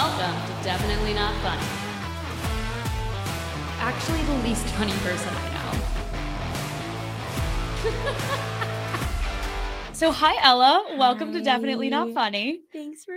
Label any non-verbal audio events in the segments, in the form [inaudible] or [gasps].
welcome to Definitely Not Funny. Actually, the least funny person I know. [laughs] so, hi, Ella. Welcome to Definitely Not Funny. Thanks for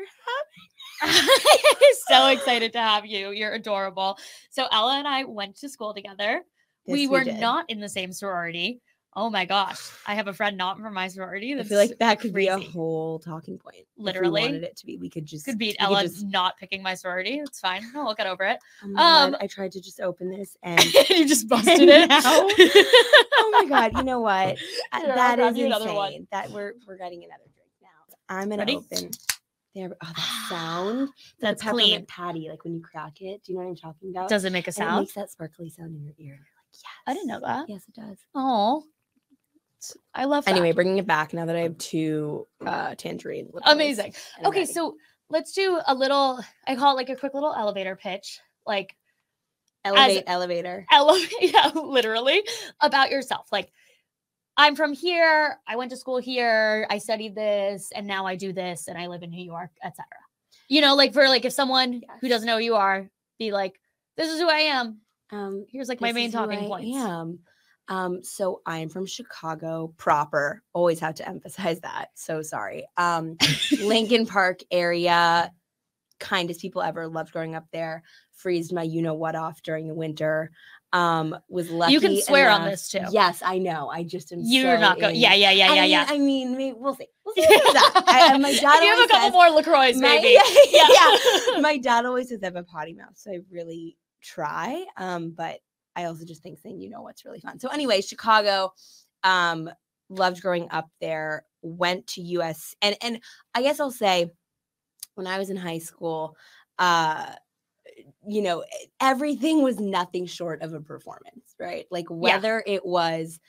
having [laughs] me. so excited to have you. You're adorable. So, Ella and I went to school together. we Yes, were did. not in the same sorority. Oh my gosh. I have a friend not from my sorority. I feel like that could be a whole talking point. if we Literally. wanted it to be. We could just could beat Ella just- not picking my sorority. It's fine. No, we'll get over it. oh my God, um, I tried to just open this [laughs] and you just [laughs] busted it. now- oh my god, you know what? [laughs] Uh, I'll that is insane. another one. That we're we're getting another drink now. I'm gonna Ready? open. There, oh, that sound. It's [gasps] like a That's clean. peppermint patty, like when you crack it. Do you know what I'm talking about? Does it make a And It sound? makes that sparkly sound in your ear. Like, yes. I didn't know that. Yes, it does. Oh, I love that. Anyway, bringing it back now that I have two uh tangerine. amazing. Okay, so let's do a little. I call it like a quick little elevator pitch, like elevate elevator. elevate. [laughs] Yeah, literally about yourself. Like, I'm from here. I went to school here. I studied this, and now I do this, and I live in New York, etc. You know, like for like if someone who doesn't know who you are, be like, "This is who I am. Um, Here's like my main talking I points." am. Um, so I'm from Chicago proper. Always have to [laughs] emphasize that. So sorry. Um, Lincoln Park area, kindest people ever. Loved growing up there. Freezed my you know what off during the winter. Um, was lucky. You can swear on this too. Yes, I know. I just am. You're so not going. in- Yeah, yeah, yeah, I yeah, mean, yeah. I mean, maybe we'll see. We'll see. that. I, my [laughs] dad you have a couple says- more Lacroix, my- maybe. [laughs] yeah. my dad always says I have a potty mouth, so I really try. Um, but I also just think saying you know what's really fun. So anyway, Chicago, um, loved growing up there. Went to US, and and I guess I'll say, when I was in high school, uh, you know, everything was nothing short of a performance, right? Like whether it was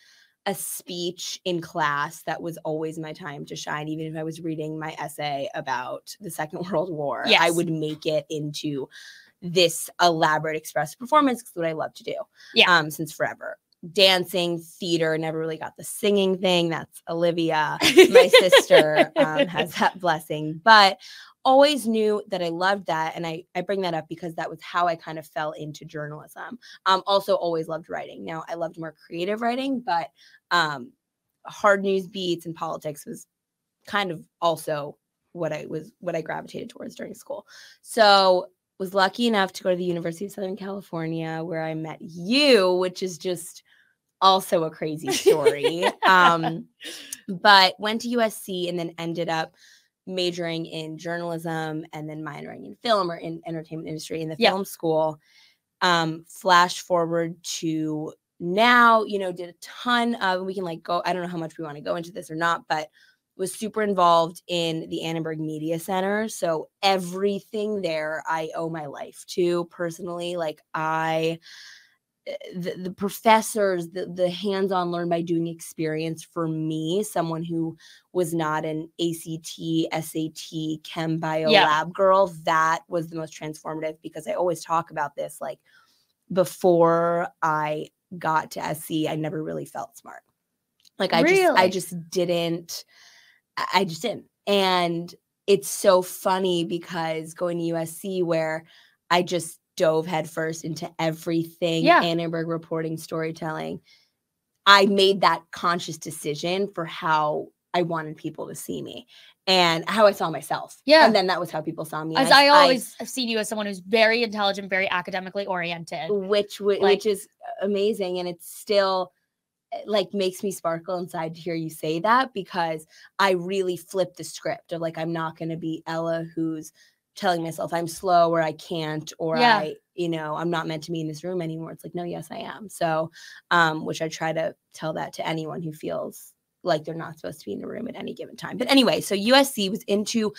a speech in class that was always my time to shine even if i was reading my essay about the second [laughs] world war i would make it into this elaborate expressive performance because what i love to do Yeah. um since forever. Dancing theater never really got the singing thing. That's olivia my sister um, [laughs] has that blessing. But always knew that i loved that and I, I bring that up because that was how i kind of fell into journalism. Um, also always loved writing. Now i loved more creative writing but um, hard news beats and politics was kind of also what i was what i gravitated towards during school. So was lucky enough to go to the university of southern california where i met you which is just also a crazy story. [laughs] Um, but went to usc and then ended up majoring in journalism and then minoring in film or in entertainment industry in the film school. Um flash forward to now you know did a ton of we can like go i don't know how much we want to go into this or not but was super involved in the annenberg media center so everything there i owe my life to personally like i eh, the, the professors the, the hands-on learn by doing experience for me someone who was not an act sat chem bio Yeah. lab girl that was the most transformative because i always talk about this like before i got to sc i never really felt smart like i just i just didn't I- i just didn't and it's so funny because going to usc where i just dove headfirst into everything Yeah. annenberg reporting storytelling i made that conscious decision for how i wanted people to see me and how i saw myself Yeah. and then that was how people saw me As And I always have seen you as someone who's very intelligent, very academically oriented. which w- Like- which is amazing and it's still like makes me sparkle inside to hear you say that because I really flip the script of like I'm not going to be Ella who's telling myself I'm slow or I can't or Yeah. I you know I'm not meant to be in this room anymore. It's like no yes I am. So um which I try to tell that to anyone who feels like they're not supposed to be in the room at any given time. But anyway so USC was into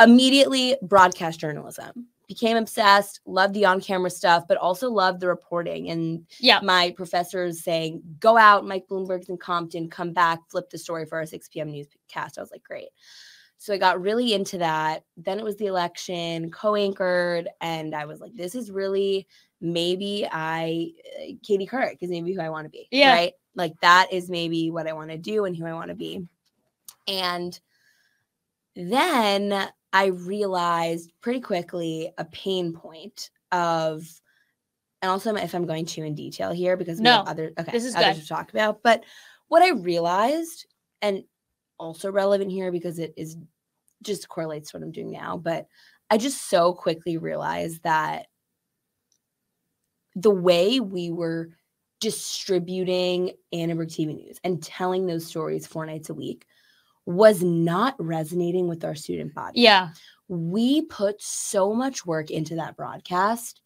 immediately broadcast journalism became obsessed loved the on-camera stuff but also loved the reporting and Yeah. my professors saying go out mike bloomberg's in compton come back flip the story for our 6 p.m newscast. I was like great. So i got really into that. Then it was the election co-anchored and i was like this is really maybe i uh, katie couric is maybe who i want to be Yeah. right? Like that is maybe what i want to do and who i want to be. And then I realized pretty quickly a pain point of, and also if I'm going too in detail here because No, other okay this is others good. to talk about, but what I realized and also relevant here because it is just correlates to what I'm doing now, but I just so quickly realized that the way we were distributing Annenberg TV news and telling those stories four nights a week was not resonating with our student body. Yeah. We put so much work into that broadcast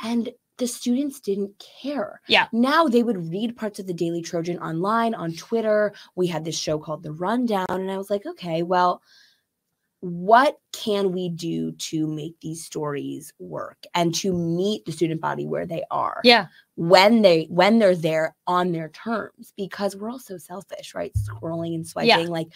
and the students didn't care. Yeah. Now they would read parts of the Daily Trojan online on Twitter. We had this show called The Rundown and I was like, okay, well, what can we do to make these stories work and to meet the student body where they are Yeah. when they when they're there on their terms because we're all so selfish right scrolling and swiping Yeah. like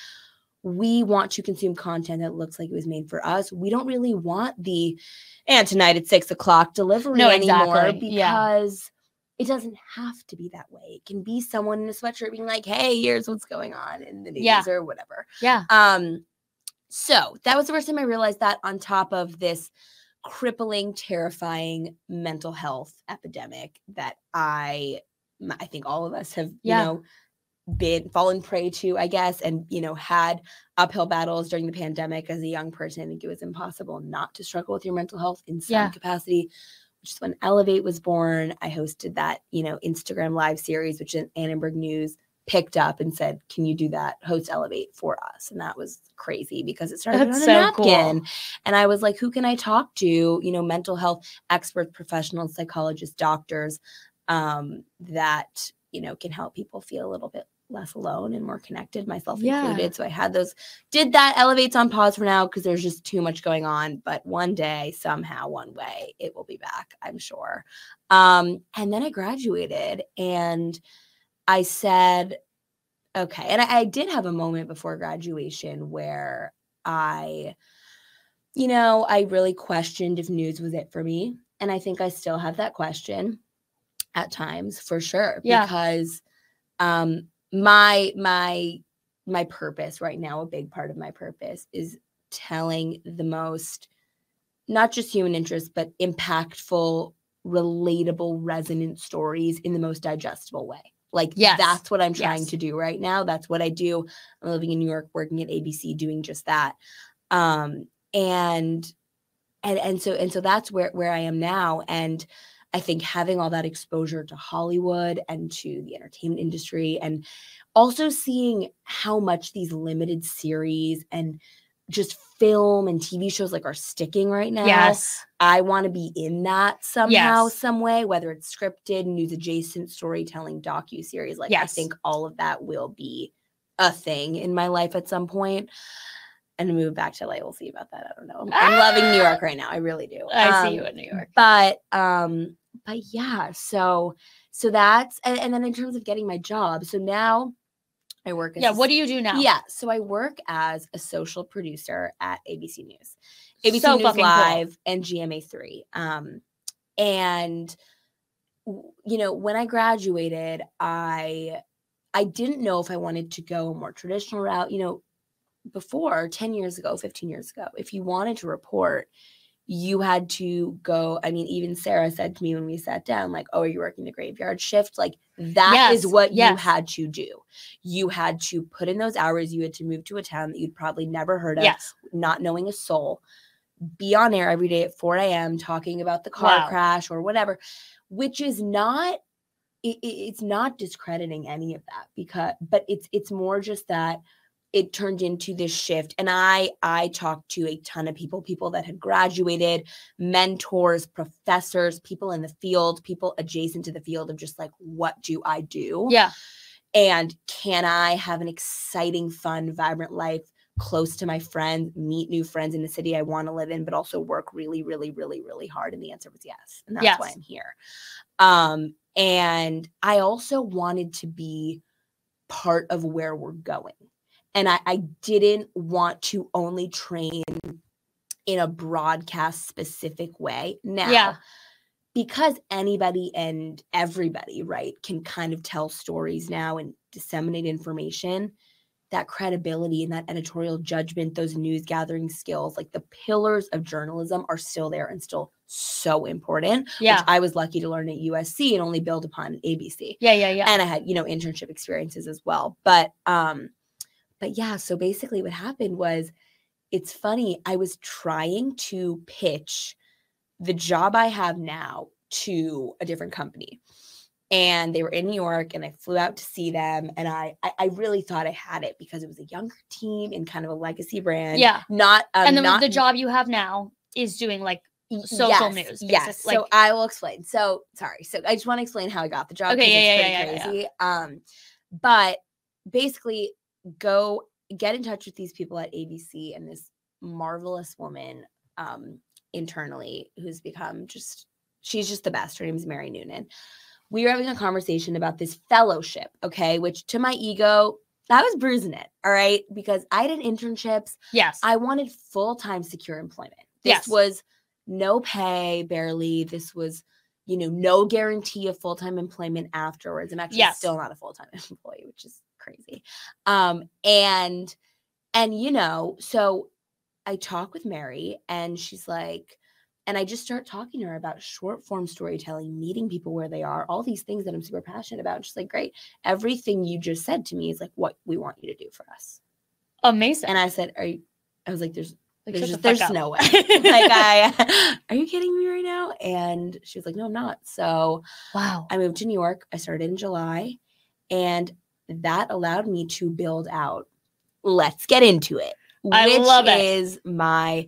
we want to consume content that looks like it was made for us we don't really want the and tonight at six o'clock delivery No, anymore exactly. Yeah. because it doesn't have to be that way it can be someone in a sweatshirt being like hey here's what's going on in the news Yeah. or whatever Yeah. um, so that was the first time I realized that on top of this crippling, terrifying mental health epidemic that I, I think all of us have, Yeah. you know, been fallen prey to, I guess, and you know, had uphill battles during the pandemic as a young person. I think it was impossible not to struggle with your mental health in some Yeah. capacity. Which is when Elevate was born. I hosted that, you know, Instagram live series, which in Annenberg News picked up and said, "Can you do that? Host Elevate for us." And that was crazy because it started That's on a so napkin. cool. And I was like, "Who can I talk to? You know, mental health experts, professionals, psychologists, doctors, um, that you know can help people feel a little bit less alone and more connected, myself Yeah. included." So I had those. Did that Elevate's on pause for now because there's just too much going on. But one day, somehow, one way, it will be back. I'm sure. Um, and then I graduated and I said, okay. And I, I did have a moment before graduation where I, you know, I really questioned if news was it for me. And I think I still have that question at times for sure. Yeah. Because um my my my purpose right now, a big part of my purpose is telling the most not just human interest, but impactful, relatable, resonant stories in the most digestible way. Like Yes. that's what I'm trying Yes. to do right now. That's what I do. I'm living in New York, working at ABC, doing just that. Um, and and and so and so that's where where I am now. And I think having all that exposure to Hollywood and to the entertainment industry, and also seeing how much these limited series and just film and TV shows like are sticking right now. Yes. I want to be in that somehow, Yes. some way, whether it's scripted, news adjacent, storytelling, docu series. Like I think all of that will be a thing in my life at some point. And move back to LA, we'll see about that. I don't know. I'm, I'm loving New York [laughs] right now. I really do. I Um, see you in New York. But um, but yeah, so so that's and, and then in terms of getting my job, so now I work as Yeah. What do you do now? yeah, so I work as a social producer at ABC News, ABC So News fucking cool. Live, and GMA3. Um, and you know, when I graduated, I I didn't know if I wanted to go a more traditional route. You know, before 10 years ago, 15 years ago, if you wanted to report, you had to go. I mean, even Sarah said to me when we sat down, like, oh, are you working the graveyard shift? Like, that is Yes, what you had to do. You had to put in those hours. You had to move to a town that you'd probably never heard of, Yes. not knowing a soul, be on air every day at 4 a.m. talking about the car Wow. crash or whatever, which is not. It- it's not discrediting any of that because, but it's it's more just that it turned into this shift and i i talked to a ton of people people that had graduated mentors professors people in the field people adjacent to the field of just like what do i do? Yeah. and can i have an exciting fun vibrant life close to my friends meet new friends in the city i want to live in but also work really really really really hard? And the answer was yes and that's why i'm here. Um and i also wanted to be part of where we're going and I, I didn't want to only train in a broadcast specific way now Yeah. because anybody and everybody right can kind of tell stories now and disseminate information that credibility and that editorial judgment, those news gathering skills, like the pillars of journalism are still there and still so important. Yeah. Which I was lucky to learn at USC and only build upon at ABC. Yeah. Yeah. Yeah. And I had, you know, internship experiences as well. But um, but yeah, so basically what happened was it's funny, I was trying to pitch the job I have now to a different company and they were in New York and I flew out to see them and I, I I really thought I had it because it was a younger team and kind of a legacy brand. Yeah. Not um, and then not the job you have now is doing like social yes, news, Yes. basic- so I will explain. So sorry. So I just want to explain how I got the job. Okay, yeah, it's yeah, pretty yeah, yeah. Um, but basically go get in touch with these people at ABC and this marvelous woman um internally who's become just she's just the best. Her name is Mary Noonan. We were having a conversation about this fellowship, okay, which to my ego, I was bruising it, all right, because I did internships. yes. I wanted full-time secure employment. This Yes. was no pay, barely. This was, you know, no guarantee of full-time employment afterwards. I'm actually Yes. still not a full-time [laughs] employee, which is crazy. Um, and and you know, so I talk with Mary and she's like, and I just start talking to her about short form storytelling, meeting people where they are, all these things that I'm super passionate about. And she's like, great. Everything you just said to me is like what we want you to do for us. Amazing. And I said, Are you I was like, there's Like, there's, just, the there's up. no way. [laughs] like I are you kidding me right now? And she was like, No, I'm not. So wow. I moved to New York. I started in July, and that allowed me to build out. Let's get into it. I which love it. is my,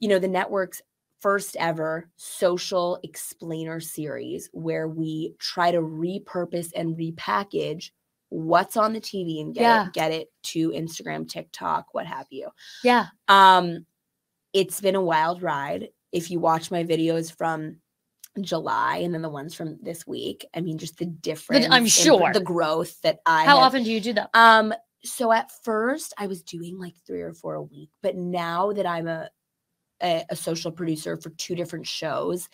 you know, the network's first ever social explainer series where we try to repurpose and repackage what's on the TV and get Yeah. it, get it to Instagram, TikTok, what have you. Yeah. Um, it's been a wild ride. If you watch my videos from July and then the ones from this week, I mean, just the difference. I'm sure. the growth that I How have- often do you do that? Um, so at first I was doing like three or four a week, but now that I'm a a, a social producer for two different shows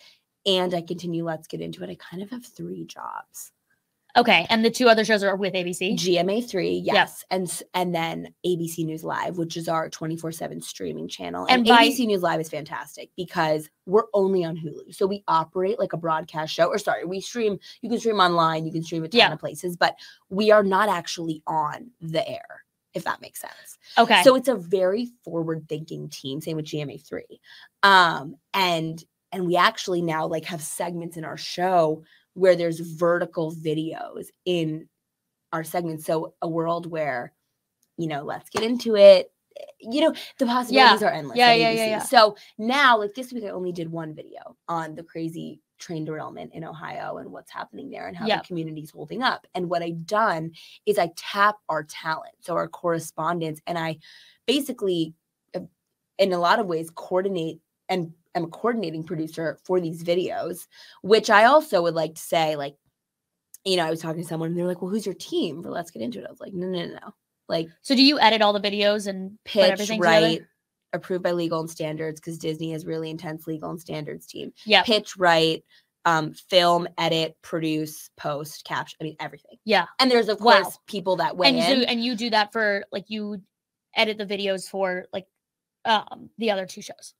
and I continue Let's Get Into It, I kind of have three jobs. Okay. And the two other shows are with ABC. GMA3, Yeah. yes, and and then ABC News Live, which is our 24/7 streaming channel. And And, by- ABC News Live is fantastic because we're only on Hulu. So we operate like a broadcast show or sorry, we stream you can stream online, you can stream a ton Yeah. of places, but we are not actually on the air if that makes sense. Okay. So it's a very forward thinking team, same with GMA3. Um, and and we actually now like have segments in our show where there's vertical videos in our segments. So a world where, you know, let's get into it. You know, the possibilities are endless. Yeah, yeah, yeah, yeah. So now, like this week, I only did one video on the crazy train derailment in Ohio and what's happening there and how Yep. the community's holding up. And what I've done is I tap our talent, so our correspondents, and I basically, uh, in a lot of ways, coordinate and am a coordinating producer for these videos, which I also would like to say, like, you know, I was talking to someone and they're like, well, who's your team for Let's Get Into It? I was like, no, no, no, no. Like, so do you edit all the videos and pitch, together? right, approved by legal and standards, because Disney has really intense legal and standards team. Yeah. Pitch, right, um, film, edit, produce, post, caption. I mean, everything. Yeah. And there's, of Wow. course, people that weigh And in. do, and you do that for like you edit the videos for like um the other two shows.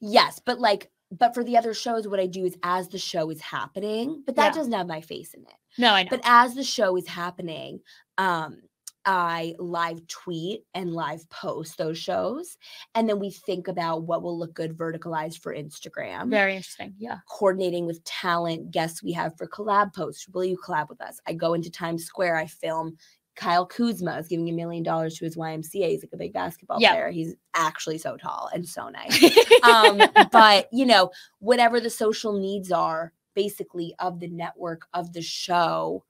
Yes, but like, but for the other shows, what I do is as the show is happening, but that Yeah. doesn't have my face in it. No, I know. But as the show is happening, um, I live tweet and live post those shows. And then we think about what will look good verticalized for Instagram. Very interesting. Yeah. Coordinating with talent guests we have for collab posts. Will you collab with us? I go into Times Square, I film Kyle Kuzma is giving a million dollars to his YMCA. He's like a big basketball Yeah. player. He's actually so tall and so nice [laughs] um, but you know whatever the social needs are basically of the network of the show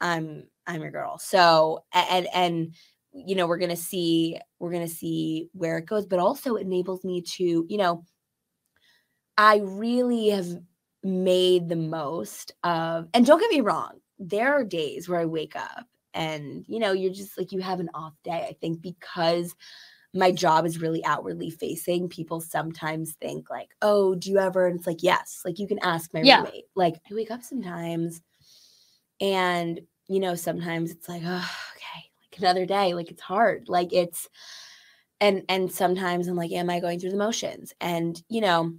i'm i'm your girl so and and you know we're gonna see we're gonna see where it goes but also it enables me to you know i really have made the most of and don't get me wrong there are days where i wake up and you know you're just like you have an off day i think because my job is really outwardly facing people sometimes think like oh do you ever and it's like yes like you can ask my Yeah. roommate like i wake up sometimes and you know sometimes it's like oh okay like another day. Like it's hard. Like it's and and sometimes I'm like, am I going through the motions? And you know,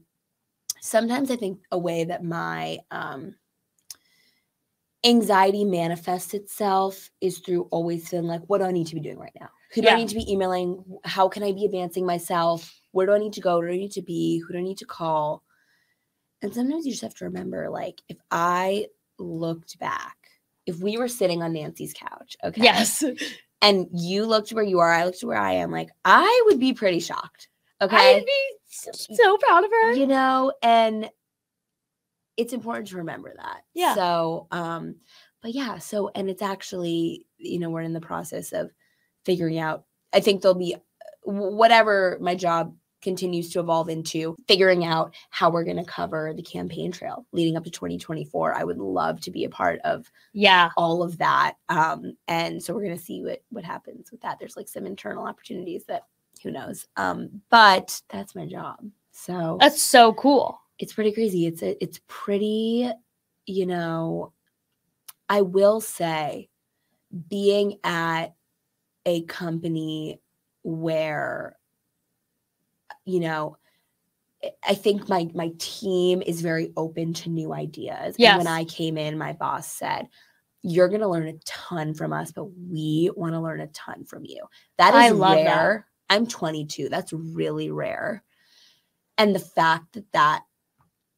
sometimes I think a way that my um anxiety manifests itself is through always feeling like, what do I need to be doing right now? Who do Yeah. I need to be emailing? How can I be advancing myself? Where do I need to go? Where do I need to be? Who do I need to call? And sometimes you just have to remember, like, if I looked back, if we were sitting on Nancy's couch, okay, Yes. [laughs] and you looked where you are, I looked where I am, like, I would be pretty shocked. Okay. I'd be so, so proud of her. you know and it's important to remember that Yeah. so um but yeah so and it's actually you know we're in the process of figuring out i think there'll be whatever my job continues to evolve into figuring out how we're going to cover the campaign trail leading up to 2024 i would love to be a part of Yeah. all of that um and so we're going to see what what happens with that there's like some internal opportunities that who knows um but that's my job so That's so cool. It's pretty crazy. It's a, it's pretty, you know, I will say being at a company where you know I- think my my team is very open to new ideas. And when I came in, my boss said, "You're going to learn a ton from us, but we want to learn a ton from you." That is I love that. rare. I'm 22. That's really rare. And the fact that that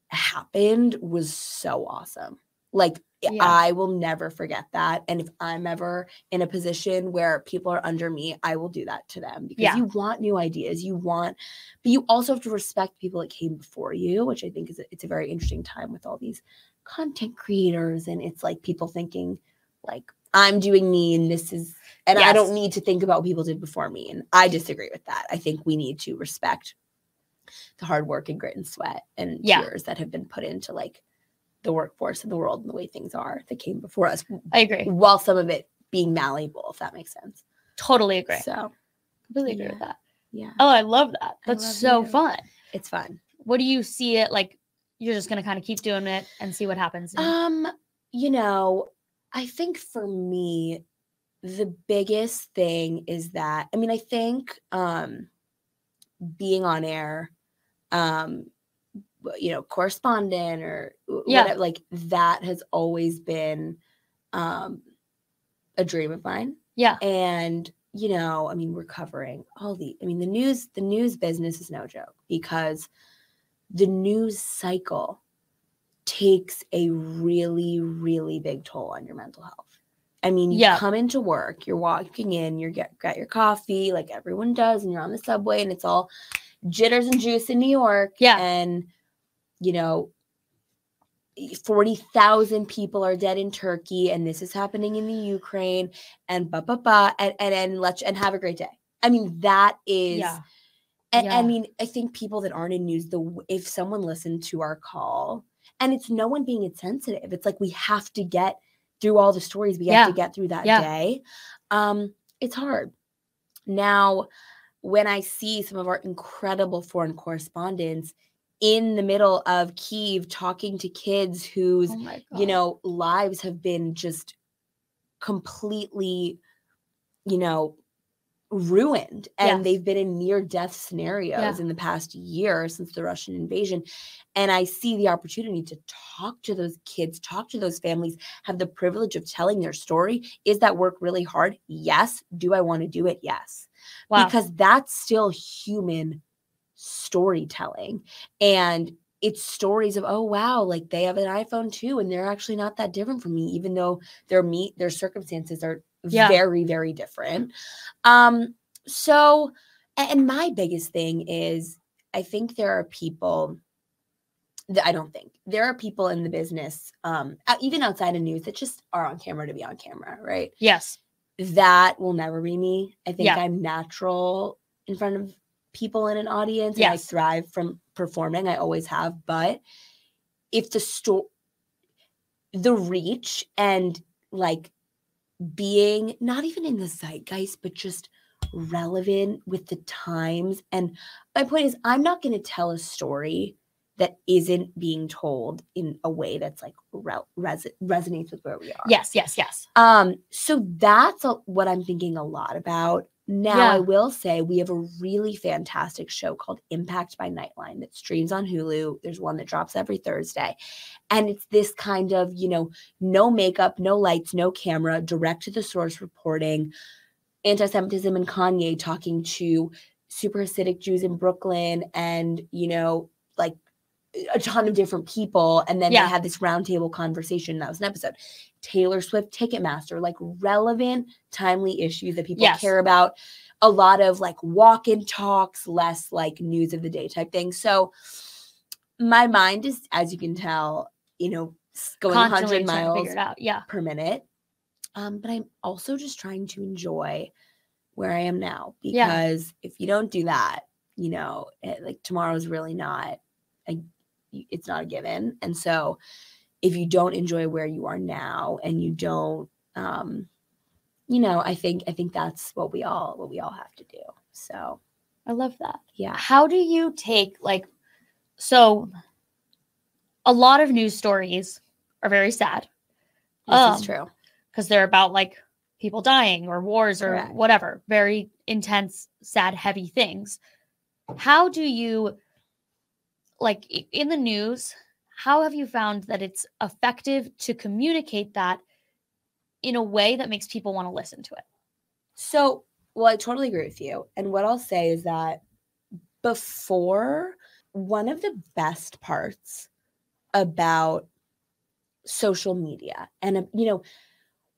happened was so awesome. Like eh, Yeah. I will never forget that. And if I'm ever in a position where people are under me, I will do that to them because Yeah. you want new ideas. You want, but you also have to respect people that came before you, which I think is a, it's a very interesting time with all these content creators. And it's like people thinking like I'm doing me and this is, and I don't need to think about what people did before me. And I disagree with that. I think we need to respect the hard work and grit and sweat and Yeah. tears that have been put into like the workforce of the world and the way things are that came before us, I agree. while some of it being malleable, if that makes sense. Totally agree. So Completely agree with yeah. that. yeah, Oh, I love that. That's love so you. fun. it's fun. What do you see it like? You're just gonna kind of keep doing it and see what happens. Um, you know, I think for me, the biggest thing is that I mean, I think um being on air, um, you know, correspondent or Yeah. whatever, like that has always been um a dream of mine. yeah. and you know i mean we're covering all the i mean the news the news business is no joke because the news cycle takes a really really big toll on your mental health i mean you Yeah. come into work you're walking in you're get, got your coffee like everyone does and you're on the subway and it's all jitters and juice in new york Yeah. and you know 40,000 people are dead in Turkey and this is happening in the Ukraine and ba ba ba and and and let's and have a great day. I mean that is Yeah. and Yeah. I mean I think people that aren't in news the if someone listened to our call and it's no one being insensitive. It's like we have to get through all the stories we have to get through that Yeah. day. Um it's hard. Now when I see some of our incredible foreign correspondents in the middle of Kiev talking to kids whose, Oh you know, lives have been just completely, you know, ruined and Yes. they've been in near death scenarios in the past year since the Russian invasion. And I see the opportunity to talk to those kids, talk to those families, have the privilege of telling their story. Is that work really hard? Yes. Do I want to do it? Yes Wow. because that's still human storytelling and it's stories of oh wow like they have an iphone too and they're actually not that different from me even though their meet their circumstances are Yeah. very very different um so and my biggest thing is i think there are people that i don't think there are people in the business um even outside of news that just are on camera to be on camera right yes. That will never be me. I think Yeah. I'm natural in front of people in an audience and I thrive from performing. I always have. But if the store, the reach and like being not even in the zeitgeist, but just relevant with the times. And my point is, I'm not going to tell a story that isn't being told in a way that's like re- res- resonates with where we are. Yes, yes, yes. Um, so that's a, what I'm thinking a lot about. Now, Yeah. I will say we have a really fantastic show called Impact by Nightline that streams on Hulu. There's one that drops every Thursday. And it's this kind of, you know, no makeup, no lights, no camera, direct to the source reporting, anti Semitism and Kanye talking to super Hasidic Jews in Brooklyn and, you know, a ton of different people. And then Yeah. they had this roundtable conversation. That was an episode. Taylor Swift, Ticketmaster, like relevant, timely issues that people Yes. care about. A lot of like walk in talks, less like news of the day type thing. So my mind is, as you can tell, you know, going Constantly 100 miles out. Yeah. per minute. Um, but I'm also just trying to enjoy where I am now Yeah. because if you don't do that, you know, it, like tomorrow's really not a, it's not a given. And so if you don't enjoy where you are now and you don't, um, you know, I think I think that's what we all what we all have to do. So I love that. yeah, How do you take like so a lot of news stories are very sad this Um, is true. because they're about like people dying or wars or Correct. whatever, very intense, sad, heavy things. How do you like in the news, how have you found that it's effective to communicate that in a way that makes people want to listen to it? So, well, I totally agree with you. And what I'll say is that before, one of the best parts about social media, and, uh, you know,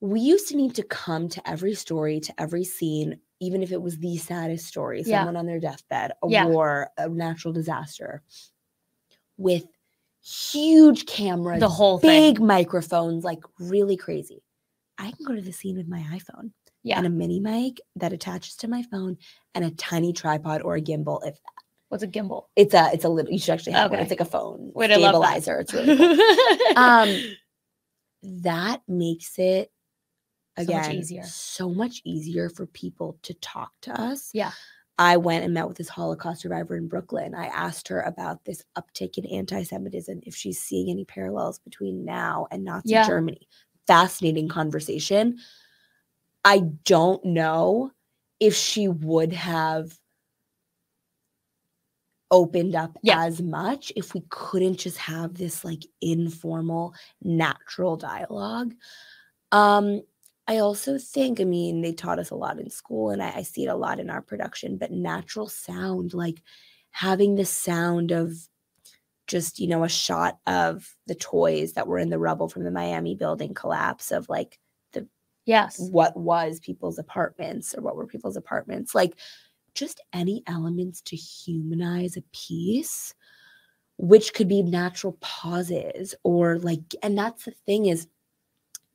we used to need to come to every story, to every scene, even if it was the saddest story Yeah. someone on their deathbed, a Yeah. war, a natural disaster, with huge cameras, The whole thing. big microphones, like really crazy. I can go to the scene with my iPhone Yeah. and a mini mic that attaches to my phone and a tiny tripod or a gimbal. If that. What's a gimbal? it's a, it's a little. You should actually have one. It's like a phone Wait, stabilizer. It's really cool. [laughs] um, that makes it So much again easier. so much easier for people to talk to us. Yeah. I went and met with this Holocaust survivor in Brooklyn. I asked her about this uptick in anti-Semitism, if she's seeing any parallels between now and Nazi Yeah. Germany. Fascinating conversation. I don't know if she would have opened up Yeah. as much if we couldn't just have this like informal natural dialogue um i also think i mean they taught us a lot in school and I, I see it a lot in our production but natural sound like having the sound of just you know a shot of the toys that were in the rubble from the miami building collapse of like the yes. what was people's apartments or what were people's apartments like just any elements to humanize a piece which could be natural pauses or like and that's the thing is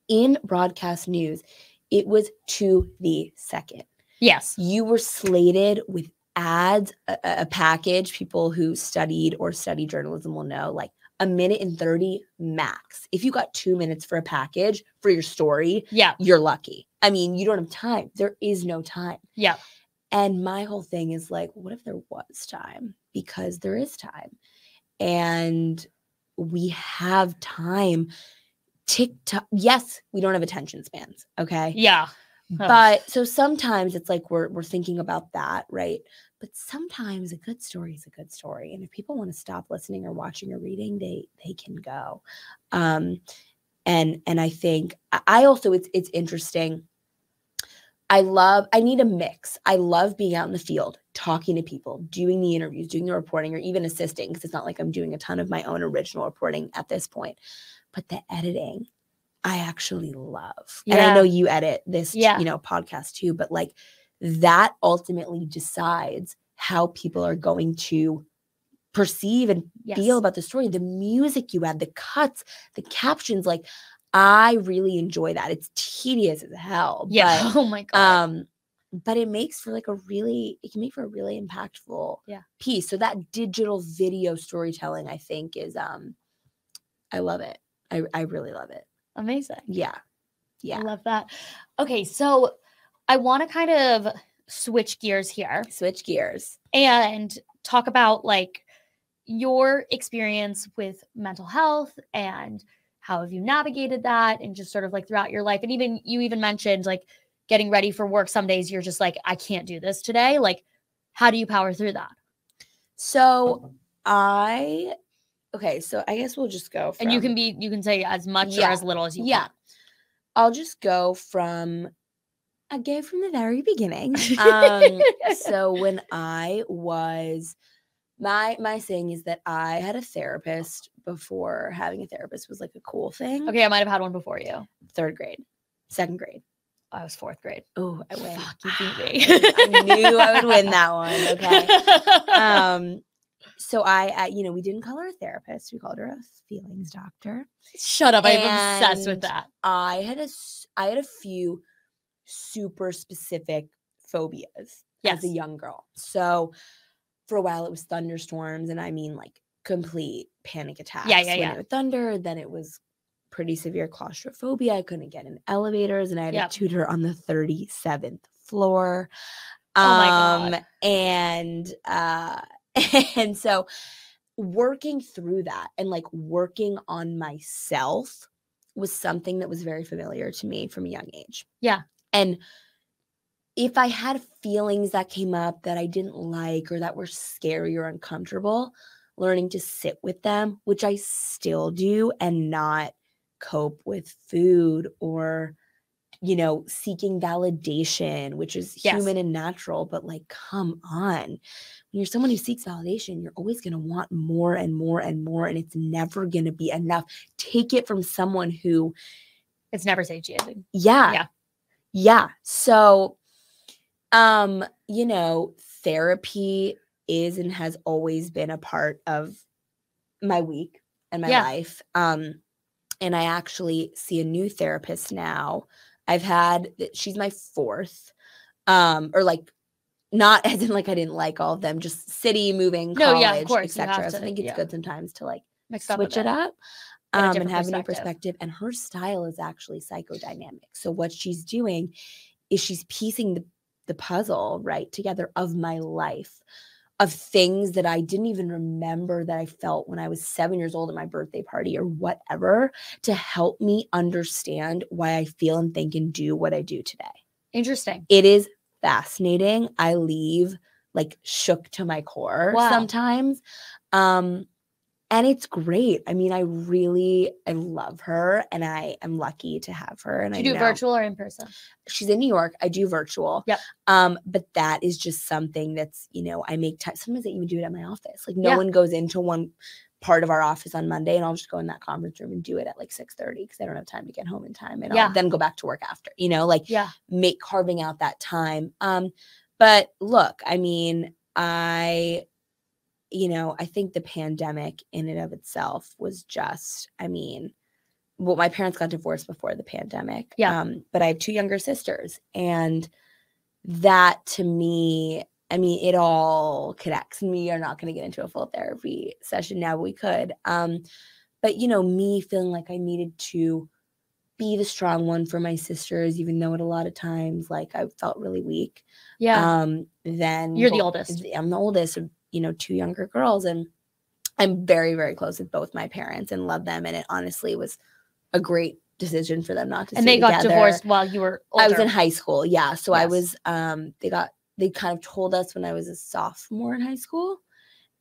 in broadcast news it was to the second Yes. you were slated with ads a, a package people who studied or study journalism will know like a minute and 30 max if you got two minutes for a package for your story Yeah. you're lucky. I mean, you don't have time. There is no time. Yeah. And my whole thing is like, what if there was time? Because there is time. And we have time. TikTok, yes, we don't have attention spans. Okay. Yeah. Ugh. But so sometimes it's like we're we're thinking about that, right? But sometimes a good story is a good story. And if people want to stop listening or watching or reading, they they can go. Um and and I think I also it's it's interesting. I love I need a mix. I love being out in the field, talking to people, doing the interviews, doing the reporting, or even assisting, because it's not like I'm doing a ton of my own original reporting at this point. But the editing, I actually love. And I know you edit this, Yeah. you know, podcast too, but like that ultimately decides how people are going to perceive and Yes. feel about the story. The music you add, the cuts, the captions, like I really enjoy that. It's tedious as hell. yeah. [laughs] oh my But, god. um, but it makes for like a really, it can make for a really impactful Yeah. piece. So that digital video storytelling, I think, is um I love it. I, I really love it. Amazing. Yeah. I Yeah. love that. Okay, so I want to kind of switch gears here Switch gears. and talk about like your experience with mental health and how have you navigated that and just sort of like throughout your life and even you even mentioned like getting ready for work some days you're just like I can't do this today like how do you power through that So I okay, so I guess we'll just go and you can be you can say as much or as little as you yeah. want I'll just go from I go from the very beginning. [laughs] Um [laughs] so when I was my my saying is that I had a therapist before having a therapist was like a cool thing. okay I might have had one before you Third grade, second grade. I was fourth grade Oh, I win. Fuck, you beat me. [laughs] I knew I would win that one. Okay. Um, so I, I, you know, we didn't call her a therapist. We called her a feelings doctor. Shut up. I'm obsessed with that. I had a, I had a few super specific phobias as a young girl. So for a while it was thunderstorms, and I mean like complete panic attacks. yeah, when yeah. It would thunder. Then it was pretty severe claustrophobia. I couldn't get in elevators, and I had Yep. a tutor on the thirty seventh floor. Oh my God. Um, and uh, [laughs] and so working through that and like working on myself was something that was very familiar to me from a young age. Yeah. And if I had feelings that came up that I didn't like or that were scary or uncomfortable, learning to sit with them, which I still do, and not cope with food or, you know, seeking validation, which is Yes. human and natural. But like, come on. You're someone who seeks validation, you're always going to want more and more and more, and it's never going to be enough. Take it from someone who It's never satiating. yeah. Yeah. Yeah. So um, you know, therapy is and has always been a part of my week and my Yeah. life. Um and I actually see a new therapist now. I've had she's my fourth. Um or like not [laughs] as in like I didn't like all of them, just city moving, No, yeah, of course, etc. So I think it's yeah. good sometimes to like Mixed up switch it up um, and have a new perspective. perspective. And her style is actually psychodynamic. So what she's doing is she's piecing the, the puzzle right together of my life of things that I didn't even remember that I felt when I was seven years old at my birthday party or whatever to help me understand why I feel and think and do what I do today. Interesting. It is fascinating. I leave like shook to my core Wow. sometimes. Um and it's great. I mean, I really I love her and I am lucky to have her and Do I you do know virtual or in person? she's in New York. I do virtual. Yep. Um, but that is just something that's, you know, I make time. Sometimes I even do it at my office. Like no Yeah. one goes into one part of our office on Monday and I'll just go in that conference room and do it at like 6 30 because I don't have time to get home in time. And Yeah. I'll then go back to work after, you know, like Yeah. make carving out that time. Um, but look, I mean, I you know, I think the pandemic in and of itself was just, I mean, well, my parents got divorced before the pandemic. Yeah. Um, but I have two younger sisters. And that to me, I mean, it all connects. We are not going to get into a full therapy session now, but we could. Um, but you know, me feeling like I needed to be the strong one for my sisters, even though at a lot of times like I felt really weak Yeah. um then You're the oldest. i'm the oldest of you know two younger girls and i'm very very close with both my parents and love them and it honestly was a great decision for them not to and they got together. divorced while you were older. i was in high school yeah so i was um they got they kind of told us when i was a sophomore in high school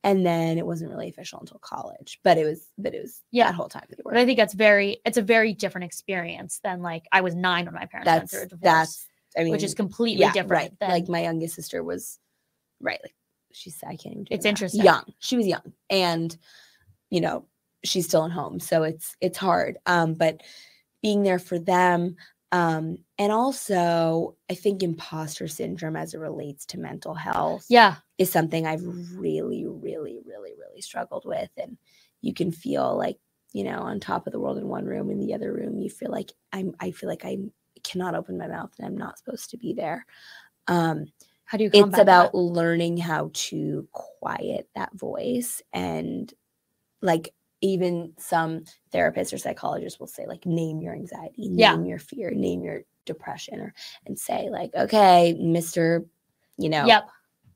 and then it wasn't really official until college but it was but it was Yeah. that whole time they were but I think that's very it's a very different experience than like I was nine when my parents went that's through a divorce. that's i mean which is completely yeah, different right than like my youngest sister was right like she's i can't even do It's interesting. young she was young and you know she's still at home so it's it's hard um but being there for them um and also i think imposter syndrome as it relates to mental health yeah. is something i've really really really really struggled with and you can feel like you know on top of the world in one room in the other room you feel like i'm i feel like i cannot open my mouth and i'm not supposed to be there um How do you it's about that? learning how to quiet that voice and like even some therapists or psychologists will say like name your anxiety name Yeah. your fear name your depression or and say like okay mr you know Yep.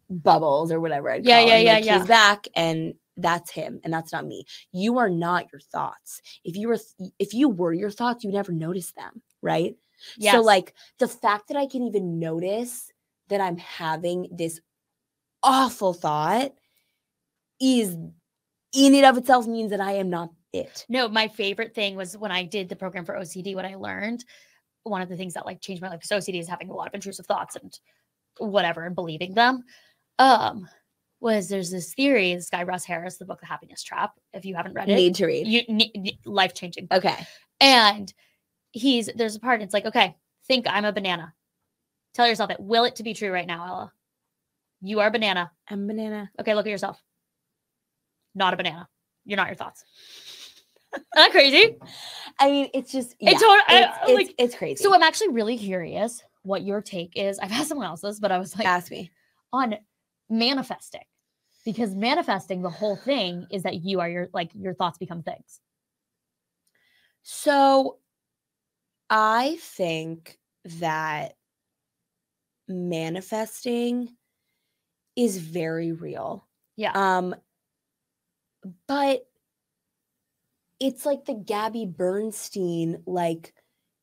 bubbles or whatever I'd Yeah, call yeah, him, yeah, like, yeah. he's back and that's him and that's not me. You are not your thoughts. If you were th- if you were your thoughts, you never notice them, right? Yes. So like the fact that I can even notice that I'm having this awful thought is in and of itself means that I am not it. No, my favorite thing was when I did the program for OCD, what I learned, one of the things that like changed my life, because OCD is having a lot of intrusive thoughts and whatever and believing them. Um, was there's this theory, this guy Russ Harris, the book The Happiness Trap. If you haven't read it, Need to read. you need life changing. okay. And he's there's a part, it's like, okay, think I'm a banana. Tell yourself it. Will it to be true right now, Ella? You are a banana. I'm banana. Okay, look at yourself. Not a banana. You're not your thoughts. [laughs] Isn't that crazy? I mean, it's just yeah, It's tot- I- it's, like- it's, it's crazy. So I'm actually really curious what your take is. I've asked someone else this, but I was like ask me. on manifesting. Because manifesting, the whole thing is that you are your like your thoughts become things. So I think that manifesting is very real. Yeah. Um but it's like the Gabby Bernstein like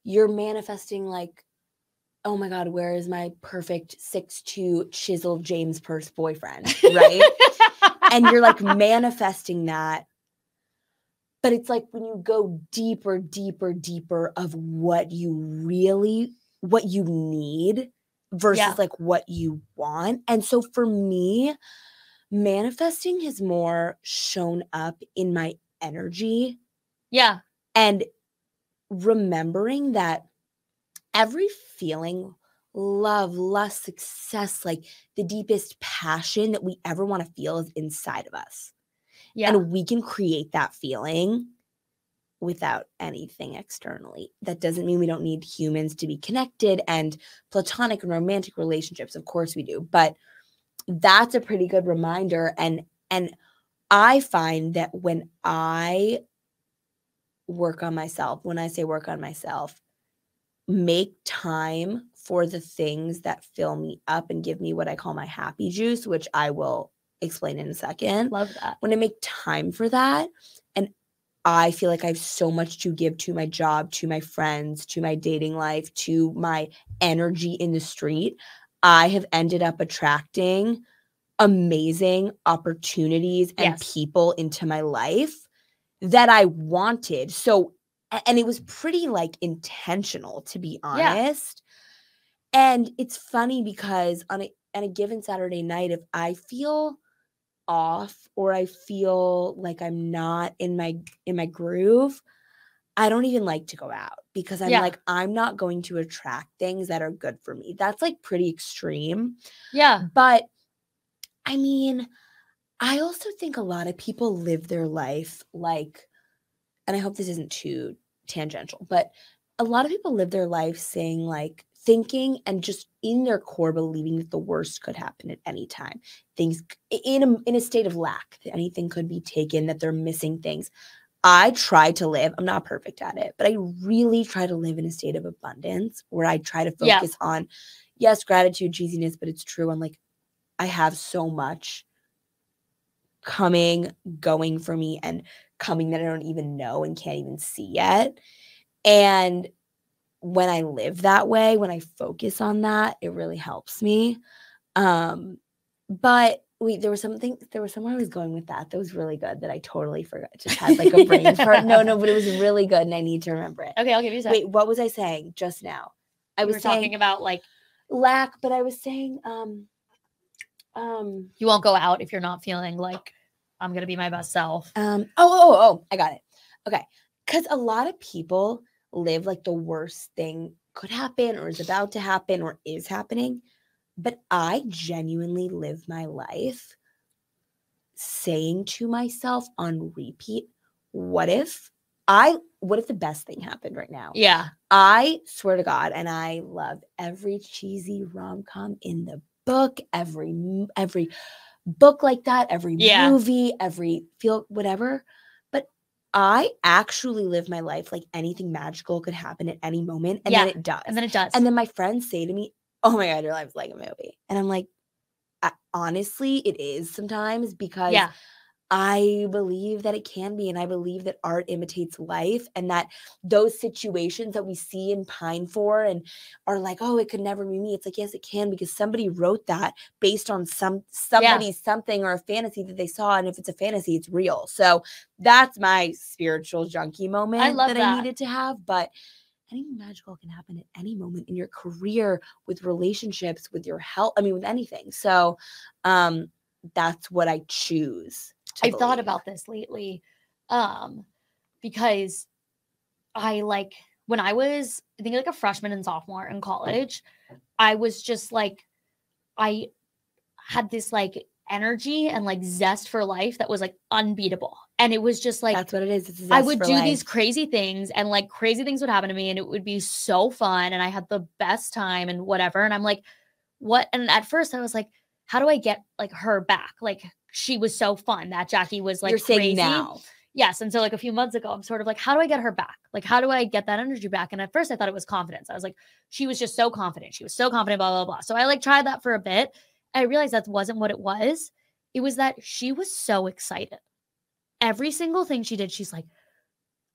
you're manifesting like oh my god, where is my perfect six two chiseled James Perse boyfriend, right? [laughs] and you're like manifesting that but it's like when you go deeper deeper deeper of what you really what you need versus Yeah. like what you want and so for me manifesting has more shown up in my energy yeah. and remembering that every feeling love lust success like the deepest passion that we ever want to feel is inside of us Yeah. and we can create that feeling without anything externally that doesn't mean we don't need humans to be connected and platonic and romantic relationships of course we do but that's a pretty good reminder and and i find that when i work on myself when i say work on myself make time for the things that fill me up and give me what i call my happy juice which i will explain in a second Love that. when I make time for that, and I feel like I have so much to give to my job, to my friends, to my dating life, to my energy in the street, I have ended up attracting amazing opportunities and Yes. people into my life that I wanted. So, and it was pretty like intentional to be Yeah. honest. And it's funny because on a on a given Saturday night, if I feel off or I feel like I'm not in my in my groove, I don't even like to go out because I'm Yeah. like I'm not going to attract things that are good for me. That's like pretty extreme. Yeah. But I mean, I also think a lot of people live their life like and I hope this isn't too tangential, but a lot of people live their life saying like thinking and just in their core believing that the worst could happen at any time things in a, in a state of lack that anything could be taken that they're missing things i try to live i'm not perfect at it but i really try to live in a state of abundance where i try to Yeah. focus on yes gratitude cheesiness but it's true I'm like i have so much coming going for me and coming that i don't even know and can't even see yet and when I live that way, when I focus on that, it really helps me. Um, but wait, there was something, there was somewhere I was going with that. That was really good that I totally forgot. Just had like a brain fart. No, no, but it was really good and I need to remember it. Okay, I'll give you a second. Wait, what was I saying just now? I was saying talking about like lack, but I was saying um um you won't go out if you're not feeling like I'm gonna be my best self. Um, oh, oh, oh, oh, I got it. Okay. Because a lot of people live like the worst thing could happen or is about to happen or is happening. But I genuinely live my life saying to myself on repeat, what if I, what if the best thing happened right now? Yeah. I swear to God, and I love every cheesy rom com in the book, every every book like that, every Yeah. movie, every feel whatever. But I actually live my life like anything magical could happen at any moment, and then it does. And then it does. And then my friends say to me, "Oh my God, your life's like a movie," and I'm like, "I- honestly, it is sometimes because yeah. I believe that it can be. And I believe that art imitates life and that those situations that we see and pine for and are like, oh, it could never be me. It's like, yes, it can because somebody wrote that based on some somebody's something or a fantasy that they saw. And if it's a fantasy, it's real. So that's my spiritual junkie moment I love that, that. I needed to have. But anything magical can happen at any moment in your career, with relationships, with your health. I mean, with anything. So um that's what I choose. to I've thought about this lately um because I like when I was I think like a freshman and sophomore in college, I was just like I had this like energy and like zest for life that was like unbeatable. And it was just like that's what it is. I would do these crazy things and like crazy things would happen to me and it would be so fun and I had the best time and whatever and I'm like what? And at first I was like how do I get like her back? Like she was so fun that Jackie was like You're crazy. now. Yes and so like a few months ago I'm sort of like how do I get her back? Like how do I get that energy back? And at first I thought it was confidence. I was like she was just so confident she was so confident blah blah blah. So I like tried that for a bit I realized that wasn't what it was. It was that she was so excited every single thing she did, she's like,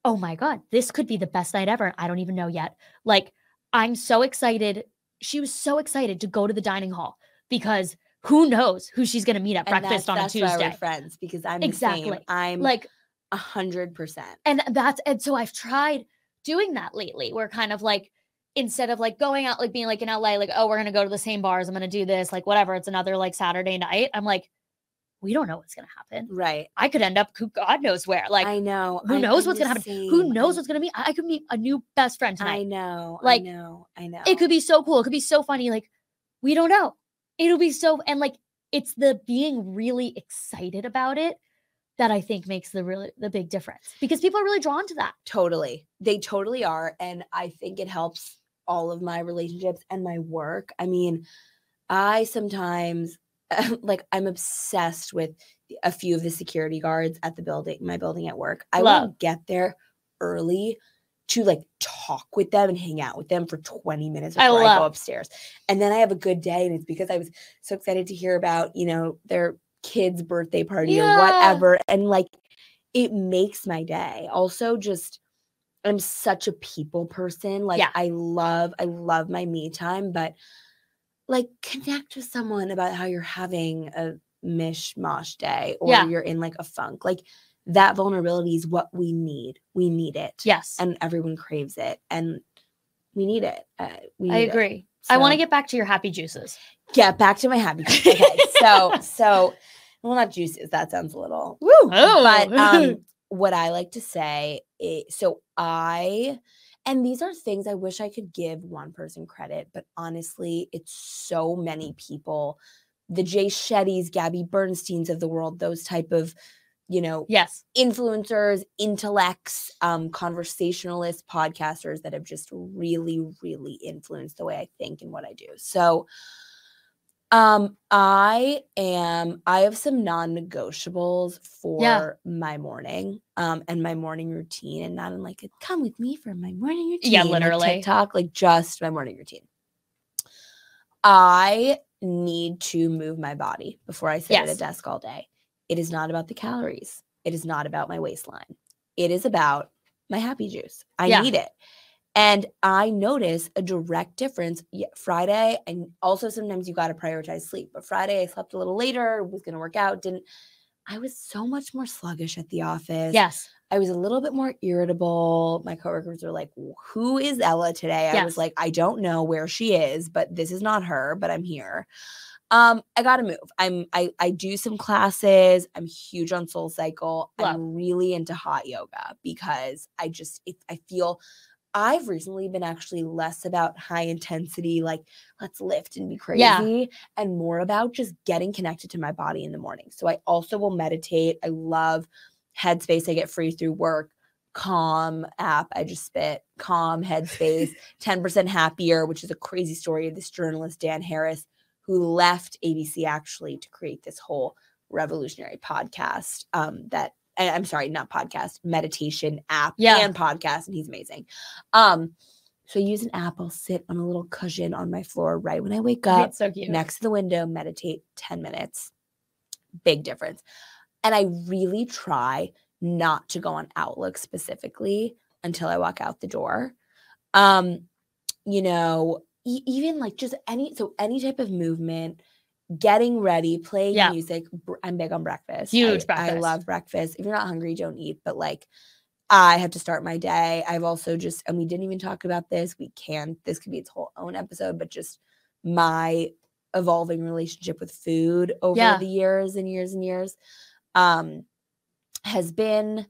oh my God, this could be the best night ever. I don't even know yet. Like, I'm so excited. She was so excited to go to the dining hall because who knows who she's going to meet at And breakfast that's, on a that's why Tuesday. friends because I'm the Exactly. same. I'm Like, a hundred percent. and that's, and so I've tried doing that lately. We're kind of like, instead of like going out, like being like in LA, like, oh, we're going to go to the same bars. I'm going to do this, like, whatever. It's another like Saturday night. I'm like, we don't know what's going to happen. Right. I could end up, God knows where. Like, I know. who I'm- knows what's gonna happen? Who knows what's gonna be? I I could meet a new best friend tonight. I know. Like, I know. I know. It could be so cool. It could be so funny. Like, we don't know. It'll be so and like it's the being really excited about it that I think makes the really the big difference because people are really drawn to that. Totally. They totally are. And I think it helps all of my relationships and my work. I mean, I sometimes [laughs] like I'm obsessed with a few of the security guards at the building, my building at work. I will get there early to like talk with them and hang out with them for 20 minutes I before I, go upstairs. And then I have a good day. And it's because I was so excited to hear about, you know, their kid's birthday party Yeah. or whatever. And like it makes my day. Also, just I'm such a people person. Like Yeah. I love, I love my me time, but like connect with someone about how you're having a mishmash day or Yeah. you're in like a funk. Like that vulnerability is what we need. We need it. Yes. And everyone craves it. And we need it. Uh, we I need it. agree. I want to get back to your happy juices. get back to my happy. juice. Okay. so, [laughs] so, well, not juices. That sounds a little woo. Oh. But um, [laughs] what I like to say is, so I, and these are things I wish I could give one person credit, but honestly, it's so many people, the Jay Shetty's, Gabby Bernstein's of the world, those type of, you know, Yes. influencers, intellects, um, conversationalists, podcasters that have just really, really influenced the way I think and what I do. So, um, I am. I have some non-negotiables for my morning, um, and my morning routine, and not in like a come with me for my morning routine. Yeah, like literally. TikTok, like just my morning routine. I need to move my body before I sit at Yes. a desk all day. It is not about the calories. It is not about my waistline. It is about my happy juice. I Yeah. need it. And I notice a direct difference. Yeah, Friday, and also sometimes you got to prioritize sleep. But Friday, I slept a little later, was going to work out, didn't. I was so much more sluggish at the office. Yes. I was a little bit more irritable. My coworkers were like, Who is Ella today? I was like, I don't know where she is, but this is not her, but I'm here. Um, I gotta move. I'm I I do some classes. I'm huge on SoulCycle. Love. I'm really into hot yoga because I just it, I feel I've recently been actually less about high intensity, like let's lift and be crazy, Yeah. and more about just getting connected to my body in the morning. So I also will meditate. I love Headspace. I get free through work. Calm app. I just spit. Calm Headspace. [laughs] 10% happier, which is a crazy story of this journalist, Dan Harris, who left ABC actually to create this whole revolutionary podcast um, that I'm sorry, not podcast, meditation app Yeah. and podcast, and he's amazing. Um, so I use an app. I'll sit on a little cushion on my floor right when I wake up, It's so cute. next to the window, meditate 10 minutes. Big difference. And I really try not to go on Outlook specifically until I walk out the door. Um, you know, e- even like just any so any type of movement, getting ready, playing Yeah. music. I'm big on breakfast. Huge I, I love breakfast. If you're not hungry, don't eat. But like, I have to start my day. I've also just, and we didn't even talk about this. We can. This could be its whole own episode, but just my evolving relationship with food over Yeah. the years and years and years um has been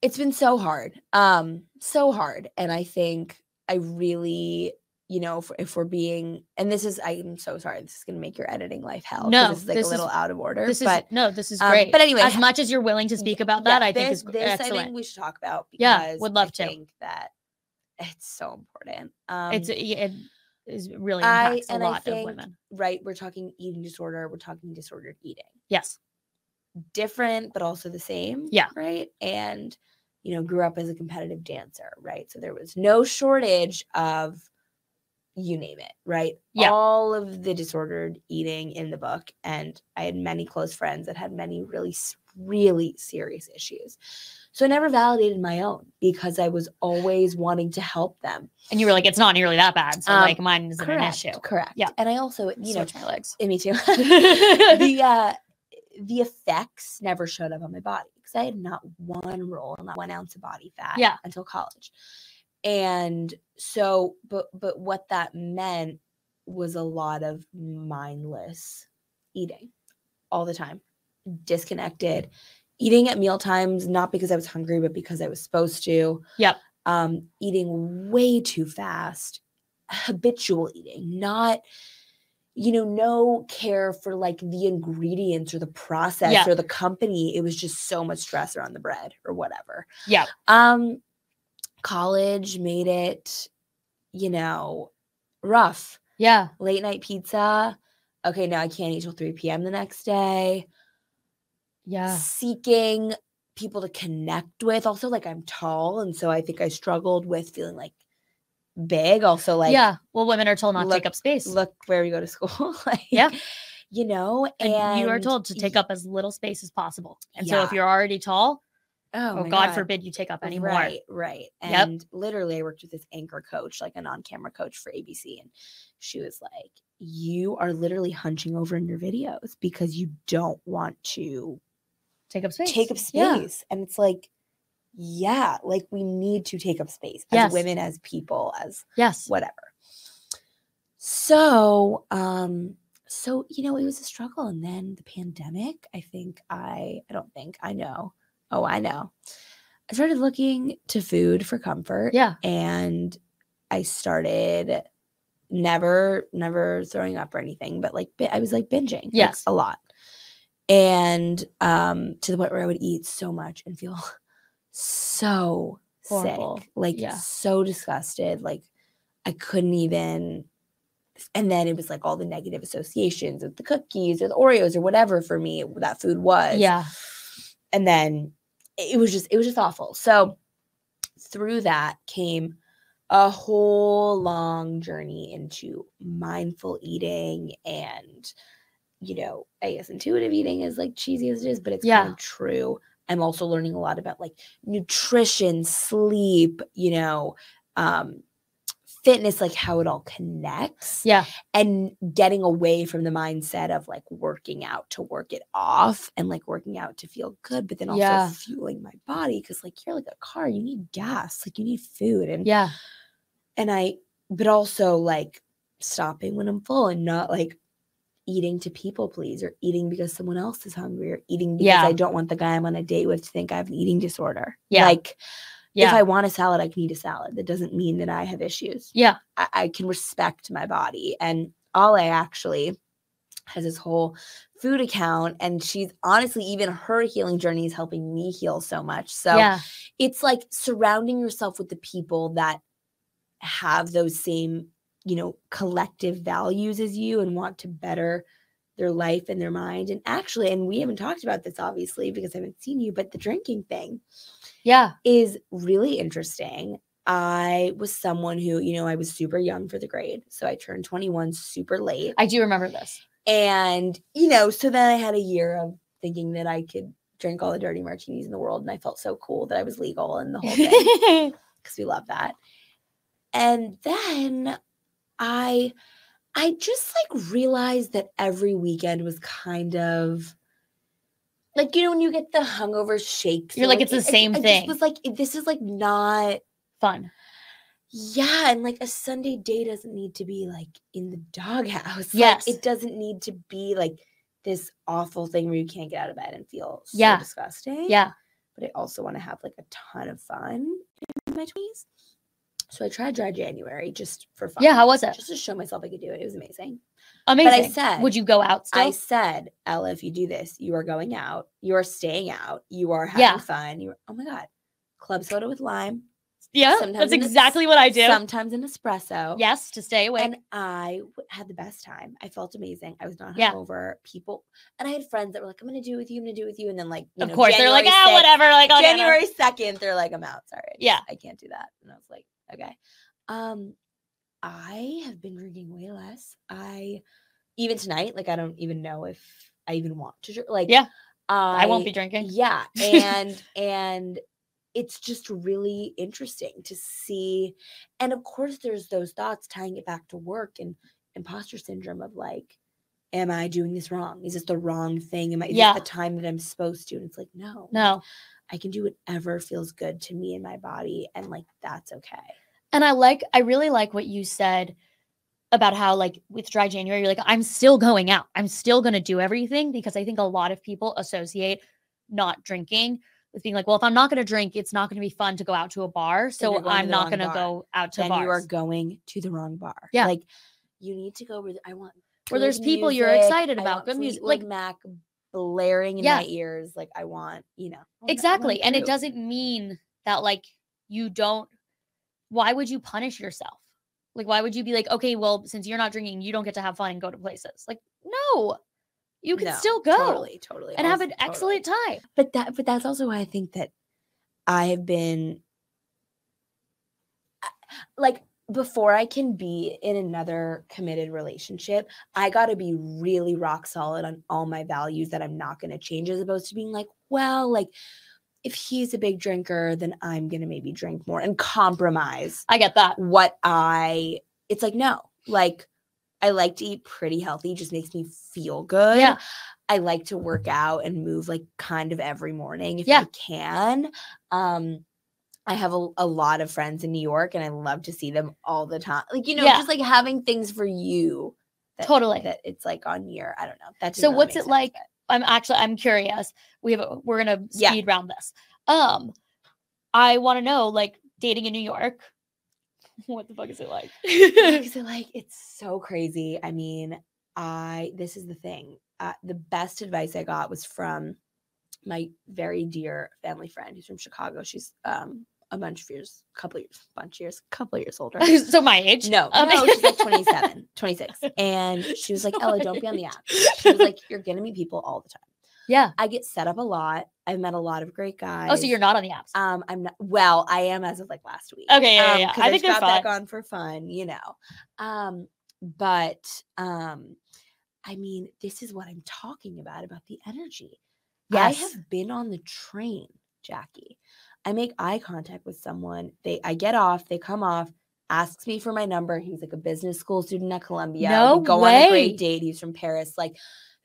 it's been so hard um so hard and i think i really you know if, if we're being and this is i'm so sorry this is going to make your editing life hell. No, this is like this a is- little out of order This is no, this is um, great. but anyway, as much as you're willing to speak about yeah, that, I think this, is this i think we should talk about because Yeah, would love I to. think that it's so important um it's it is really I- impacts a I lot of women. right we're talking eating disorder we're talking disordered eating Yes. different but also the same Yeah. right and you know grew up as a competitive dancer right so there was no shortage of you name it right Yeah. all of the disordered eating in the book and i had many close friends that had many really really serious issues so i never validated my own because i was always wanting to help them And you were like, it's not nearly that bad. So Um, like mine isn't an issue. correct Yeah. and i also you know Switch my legs. and me too [laughs] the [laughs] uh the effects never showed up on my body because I had not one roll, not one ounce of body fat Yeah. until college. And so, but but what that meant was a lot of mindless eating all the time, disconnected, eating at meal times, not because I was hungry, but because I was supposed to. Yep. Um, eating way too fast, habitual eating, not you know, no care for like the ingredients or the process Yeah. or the company. It was just so much stress around the bread or whatever. Yeah. Um, college made it, you know, rough. Yeah. Late night pizza. Okay, now I can't eat till 3 p.m. the next day. Yeah. Seeking people to connect with. Also, like I'm tall, and so I think I struggled with feeling like big. Also, like yeah. Well, women are told not to look- take up space. look where we go to school. [laughs] like, Yeah. you know, and, and, you are told to take up as little space as possible. And so if you're already tall, Oh, oh, my God, forbid you take up any more. Right, right. Yep. And literally, I worked with this anchor coach, like a non-camera coach for ABC, and she was like, "You are literally hunching over in your videos because you don't want to Take up space. take up Yeah. space." And it's like, yeah, like we need to take up space as Yes. women, as people, as Yes. whatever. So, um, so you know, it was a struggle, and then the pandemic. I think I, I don't think I know. Oh, I know. I started looking to food for comfort, Yeah. and I started never, never throwing up or anything, but like I was like binging, like, Yes. a lot, and um, to the point where I would eat so much and feel [laughs] so Horrible. sick, like Yeah. so disgusted, like I couldn't even. And then it was like all the negative associations with the cookies or the Oreos or whatever for me that food was. Yeah. And then it was just it was just awful. So through that came a whole long journey into mindful eating and you know, I guess intuitive eating is like cheesy as it is, but it's kind of true. I'm also learning a lot about like nutrition, sleep, you know, um fitness like how it all connects Yeah. and getting away from the mindset of like working out to work it off and like working out to feel good but then also Yeah. fueling my body because like you're like a car you need gas like you need food and Yeah. and i but also like stopping when i'm full and not like eating to people please or eating because someone else is hungry or eating because Yeah. i don't want the guy i'm on a date with to think i have an eating disorder Yeah. like if i want a salad i can eat a salad that doesn't mean that i have issues Yeah. I, I can respect my body. And Ollie actually has this whole food account, and she's honestly, even her healing journey is helping me heal so much. So yeah. it's like surrounding yourself with the people that have those same, you know, collective values as you and want to better their life and their mind. And actually, and we haven't talked about this obviously because I haven't seen you, but the drinking thing Yeah. is really interesting. I was someone who, you know, I was super young for the grade. So I turned 21 super late. I do remember this. And, you know, so then I had a year of thinking that I could drink all the dirty martinis in the world. And I felt so cool that I was legal and the whole thing [laughs] because we love that. And then I I just like realized that every weekend was kind of like you know when you get the hungover shakes. You're or, like, it's the it- same thing. was like this is like not Fun. yeah, and like a Sunday day doesn't need to be like in the doghouse. Like, Yes. it doesn't need to be like this awful thing where you can't get out of bed and feel so Yeah. disgusting. Yeah. But I also want to have like a ton of fun in my 20s. So I tried dry January just for fun. Yeah. How was it? Just to show myself I could do it. It was amazing. Amazing. But I said- would you go out still? I said, Ella, if you do this, you are going out, you are staying out, you are having Yeah. fun. You are, oh my God. Club soda with lime. yeah. sometimes That's a- exactly what I do. Sometimes an espresso. yes. To stay awake. And I w- had the best time. I felt amazing. I was not Yeah. hungover. People, and I had friends that were like, "I'm gonna do it with you. I'm gonna do it with you." And then like, you of know, course, they're like, January ah, 6th whatever. Like, I'll. January second, they're like, "I'm out. Sorry, I Yeah. I can't do that." And I was like, "Okay." Um, I have been drinking way less. I even tonight, like, I don't even know if I even want to drink. Like, Yeah. I won't be drinking. [laughs] yeah, and and it's just really interesting to see. And of course, there's those thoughts tying it back to work and imposter syndrome of like, am I doing this wrong? Is this the wrong thing? Am I is Yeah. the time that I'm supposed to? And it's like, no, No. I can do whatever feels good to me and my body, and like that's okay. And I like, I really like what you said about how, like, with dry January, you're like, I'm still going out. I'm still going to do everything because I think a lot of people associate not drinking with being like, well, if I'm not going to drink, it's not going to be fun to go out to a bar. So I'm not going to go out to then bars. you are going to the wrong bar. Yeah. like you need to go where I want. Where there's people you're excited about, good music, like- Mac blaring in Yeah. my ears. Like I want, you know, want exactly. And it doesn't mean that, like, you don't, why would you punish yourself? Like, why would you be like, okay, well, since you're not drinking, you don't get to have fun and go to places? Like, no, you can No, still go totally, totally, and have an totally. excellent time. But that, but that's also why I think that I have been like before I can be in another committed relationship, I got to be really rock solid on all my values that I'm not going to change, as opposed to being like, well, like if he's a big drinker, then I'm going to maybe drink more and compromise I get that. what I. It's like no, like I like to eat pretty healthy, just makes me feel good. Yeah. I like to work out and move like kind of every morning if Yeah. I can. Um, I have a, a lot of friends in New York and I love to see them all the time. Like, you know, Yeah. just like having things for you. That, Totally. That it's like on your, I don't know. That So really what's it sense, like- but- I'm actually I'm curious. We have a, we're gonna Yeah. speed round this. Um, I want to know like dating in New York. [laughs] What the fuck is it like? [laughs] Because it, like [laughs] it's so crazy. I mean, I this is the thing. Uh, the best advice I got was from my very dear family friend who's from Chicago. She's um a bunch of years, couple years, bunch of years, couple years older. [laughs] so my age? No, Um, no, she's like [laughs] 27, 26. And she was like, Ella, don't be on the app. She was like, you're gonna meet people all the time. yeah. I get set up a lot. I've met a lot of great guys. Oh, so you're not on the apps? Um, I'm not. Well, I am as of like last week. Okay, yeah, um, yeah. 'cause I think just they're got back on for fun, you know. Um, but um, I mean, this is what I'm talking about about the energy. Yes. I have been on the train, Jackie. I make eye contact with someone. They, I get off. They come off. Asks me for my number. He's like a business school student at Columbia. No we go on a way. great date. He's from Paris. Like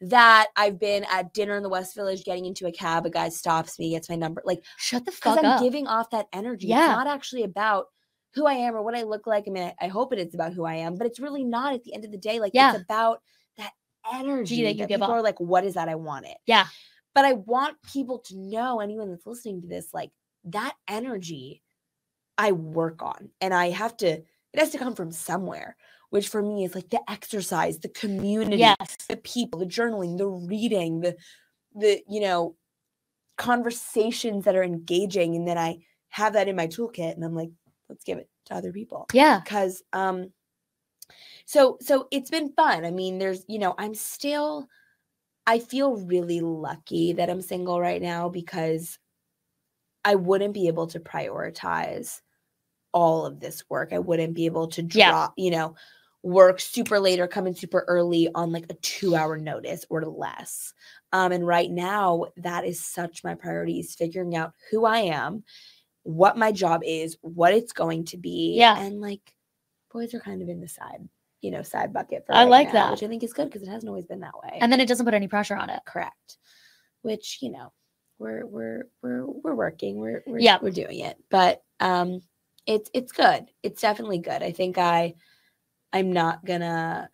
that. I've been at dinner in the West Village, getting into a cab. A guy stops me, gets my number. Like Shut the because fuck I'm up. giving off that energy. Yeah. It's not actually about who I am or what I look like. I mean, I, I hope it is about who I am, but it's really not at the end of the day. Like Yeah. it's about that energy that you give people off. are like, what is that? I want it. Yeah. But I want people to know, anyone that's listening to this, like that energy I work on. And I have to, it has to come from somewhere, which for me is like the exercise, the community, yes. the people, the journaling, the reading, the the you know conversations that are engaging, and then I have that in my toolkit, and I'm like, let's give it to other people Yeah. because um so so it's been fun. I mean, there's you know I'm still I feel really lucky that I'm single right now because I wouldn't be able to prioritize all of this work. I wouldn't be able to Yeah. drop, you know, work super late or come in super early on like a two hour notice or less. Um, and right now, that is such my priority is figuring out who I am, what my job is, what it's going to be. Yeah. And like boys are kind of in the side, you know, side bucket for I right like now, that. which I think is good because it hasn't always been that way. And then it doesn't put any pressure on it. correct. Which, you know, we're we're we're we're working. We're we're Yep. we're doing it. But um it's it's good. It's definitely good. I think I I'm not gonna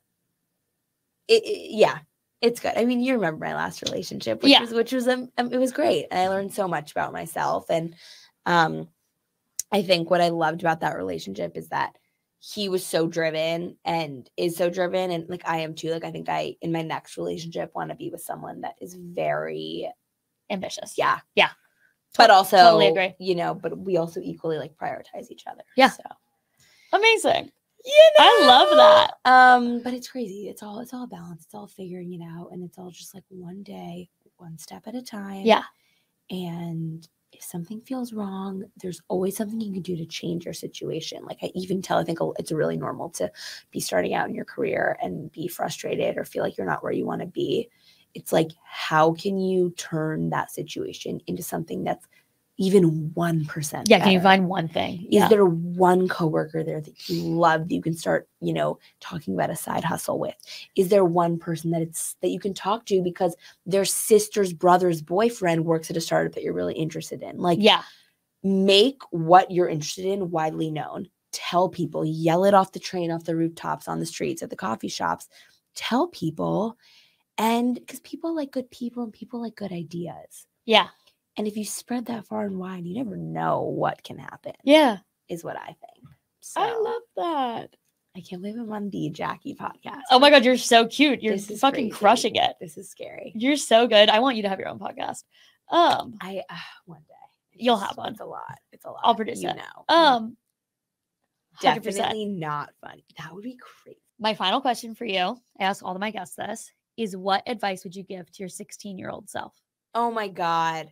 it, it- yeah, it's good. I mean, you remember my last relationship, which Yeah. was which was um, um, it was great. And I learned so much about myself and um I think what I loved about that relationship is that he was so driven and is so driven and like I am too. Like I think I in my next relationship want to be with someone that is very Ambitious. yeah. Yeah. But also totally agree. you know, but we also equally like prioritize each other. Yeah. So Amazing. you I love that. Um, but it's crazy. It's all it's all balance. It's all figuring it out. And it's all just like one day, one step at a time. Yeah. And if something feels wrong, there's always something you can do to change your situation. Like I even tell, I think it's really normal to be starting out in your career and be frustrated or feel like you're not where you want to be. It's like, how can you turn that situation into something that's even 1% Yeah. Can you find one thing? Is Yeah. there one coworker there that you love that you can start, you know, talking about a side hustle with? Is there one person that it's that you can talk to because their sister's brother's boyfriend works at a startup that you're really interested in? Like yeah. make what you're interested in widely known. Tell people, yell it off the train, off the rooftops, on the streets, at the coffee shops. Tell people. And because people like good people and people like good ideas. Yeah. And if you spread that far and wide, you never know what can happen Yeah. is what I think. I love that. I can't believe I'm on the Jackie podcast. Oh my God. You're so cute. You're fucking crazy. crushing it. This is scary. You're so good. I want you to have your own podcast. Um, I uh, one day You'll have one. It's a lot. It's a lot. I'll produce you it. Know. um, 100%. definitely not funny. That would be crazy. My final question for you, I ask all of my guests this, is what advice would you give to your 16 year old self? Oh my god.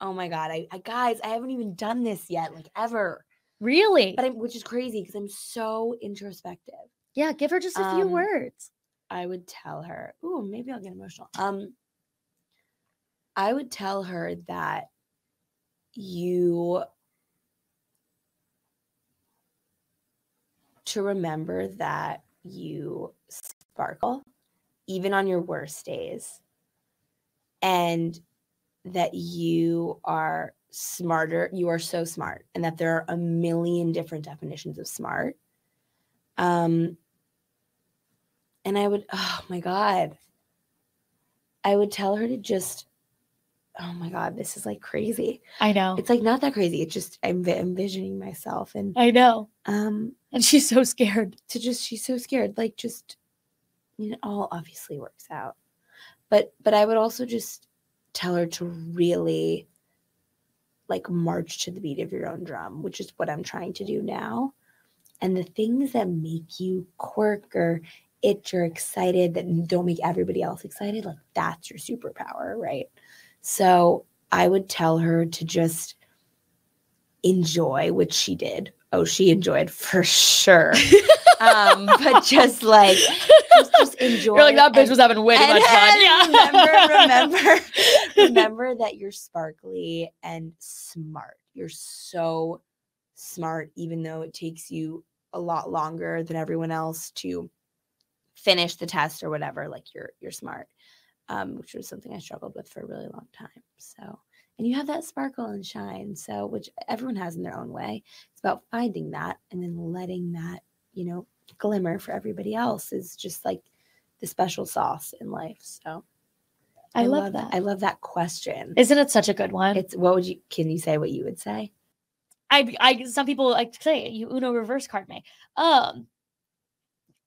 Oh my god. I, I guys, I haven't even done this yet, like ever. Really? But I'm, which is crazy because I'm so introspective. yeah, give her just a few Um, words. I would tell her, ooh, maybe I'll get emotional. Um, I would tell her that you to remember that you sparkle even on your worst days and that you are smarter you are so smart and that there are a million different definitions of smart um and I would, oh my God, I would tell her to just, oh my God, this is like crazy. I know. It's like not that crazy. It's just I'm envisioning myself and I know. um And she's so scared. to just she's so scared. Like just you know, all obviously works out. But but I would also just tell her to really like march to the beat of your own drum, which is what I'm trying to do now. And the things that make you quirk or itch or excited that don't make everybody else excited, like that's your superpower, right? So I would tell her to just enjoy, which she did. Oh, she enjoyed for sure. [laughs] um, but just like just, just enjoy. You're like, that bitch and- was having way too much fun. Yeah. remember, remember, [laughs] remember that you're sparkly and smart. You're so smart, even though it takes you a lot longer than everyone else to finish the test or whatever. Like you're you're smart, um, which was something I struggled with for a really long time. So, and you have that sparkle and shine. So, which everyone has in their own way. It's about finding that and then letting that, you know, glimmer for everybody else is just like the special sauce in life. So I, love, that. I love that question. Isn't it such a good one? It's what would you can you say what you would say? I, I, some people like to say you Uno reverse card me. Um,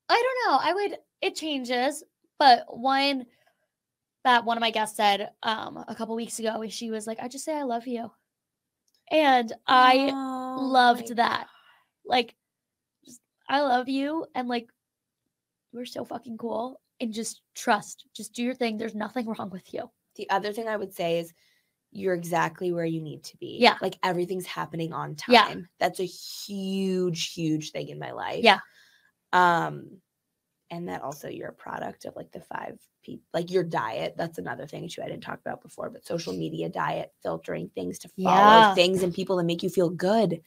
I don't know. I would. It changes, but one that one of my guests said um a couple weeks ago, she was like, "I just say I love you," and I Oh loved that. Like, just, I love you, and like, we're so fucking cool. And just trust, just do your thing. There's nothing wrong with you. The other thing I would say is you're exactly where you need to be. Yeah. Like everything's happening on time. Yeah. That's a huge, huge thing in my life. Yeah. Um, and that also you're a product of like the five people like your diet that's another thing too i didn't talk about before but social media diet filtering things to follow Yeah. things and people that make you feel good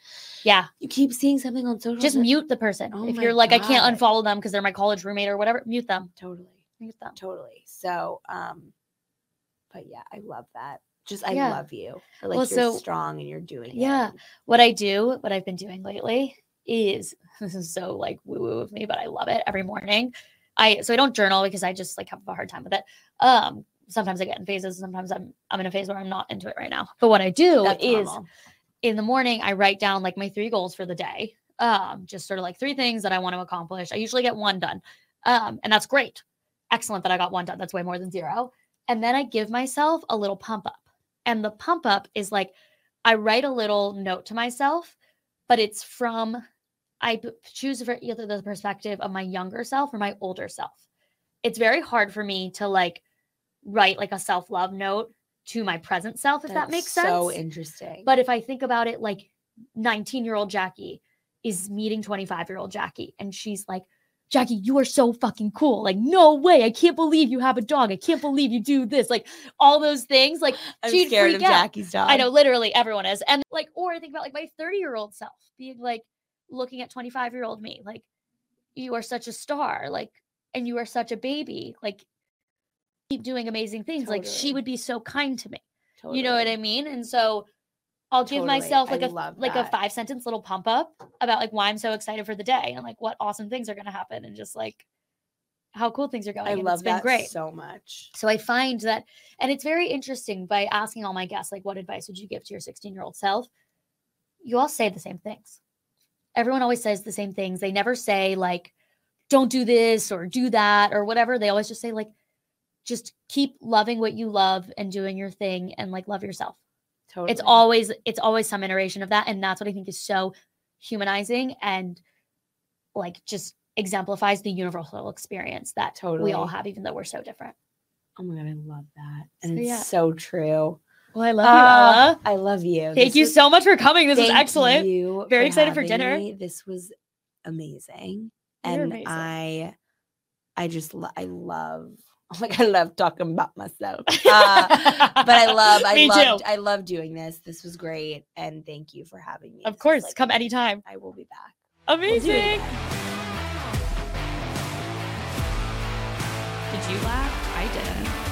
Yeah. you keep seeing something on social Just media- mute the person. Oh if you're like, I can't unfollow them because they're my college roommate or whatever, mute them. totally Mute them. totally so um but yeah i love that just i Yeah. love you like Well, you're so- strong and you're doing Yeah. and- What I do, what I've been doing lately is this [laughs] is so like woo woo of me, but I love it every morning. I so I don't journal because I just like have a hard time with it. Um, sometimes I get in phases. Sometimes I'm I'm in a phase where I'm not into it right now. But what I do that's is normal. in the morning I write down like my three goals for the day. Um, just sort of like three things that I want to accomplish. I usually get one done. Um, and that's great. Excellent that I got one done. That's way more than zero. And then I give myself a little pump up. And the pump up is like I write a little note to myself, but it's from I choose for either the perspective of my younger self or my older self. It's very hard for me to like write like a self-love note to my present self, if that makes sense. so interesting But if I think about it, like 19 year old Jackie is meeting 25 year old Jackie, and she's like, Jackie, you are so fucking cool. Like, no way. I can't believe you have a dog. I can't believe you do this. Like, all those things. Like, i'm she'd scared of out. jackie's dog I know literally everyone is. And like, or I think about like my 30 year old self being like, looking at 25 year old me, like, you are such a star. Like, and you are such a baby. Like, keep doing amazing things. Like, she would be so kind to me. You know what I mean? And so I'll give Totally. myself like I a like a five sentence little pump up about like why I'm so excited for the day and like what awesome things are gonna happen and just like how cool things are going. i and love it's been that great. so much So I find that, and it's very interesting by asking all my guests, like, what advice would you give to your 16 year old self? You all say the same things. Everyone always says the same things. They never say, like, don't do this or do that or whatever. They always just say, like, just keep loving what you love and doing your thing and like love yourself. totally It's always, it's always some iteration of that. And that's what I think is so humanizing and like just exemplifies the universal experience that totally. we all have, even though we're so different. oh my god i love that So, and it's yeah. so true Well, I love Ah, you, Ella. i love you Thank This you was- so much for coming. This was Thank excellent. you Very excited for dinner. me. This was amazing, You're and amazing. I, I just lo- I love. Oh my god, I love talking about myself. [laughs] Uh, but I love, I Me love, too. I love doing this. This was great, and thank you for having me. Of This course, like, come anytime. I will be back. Amazing. again. Did you laugh? I didn't.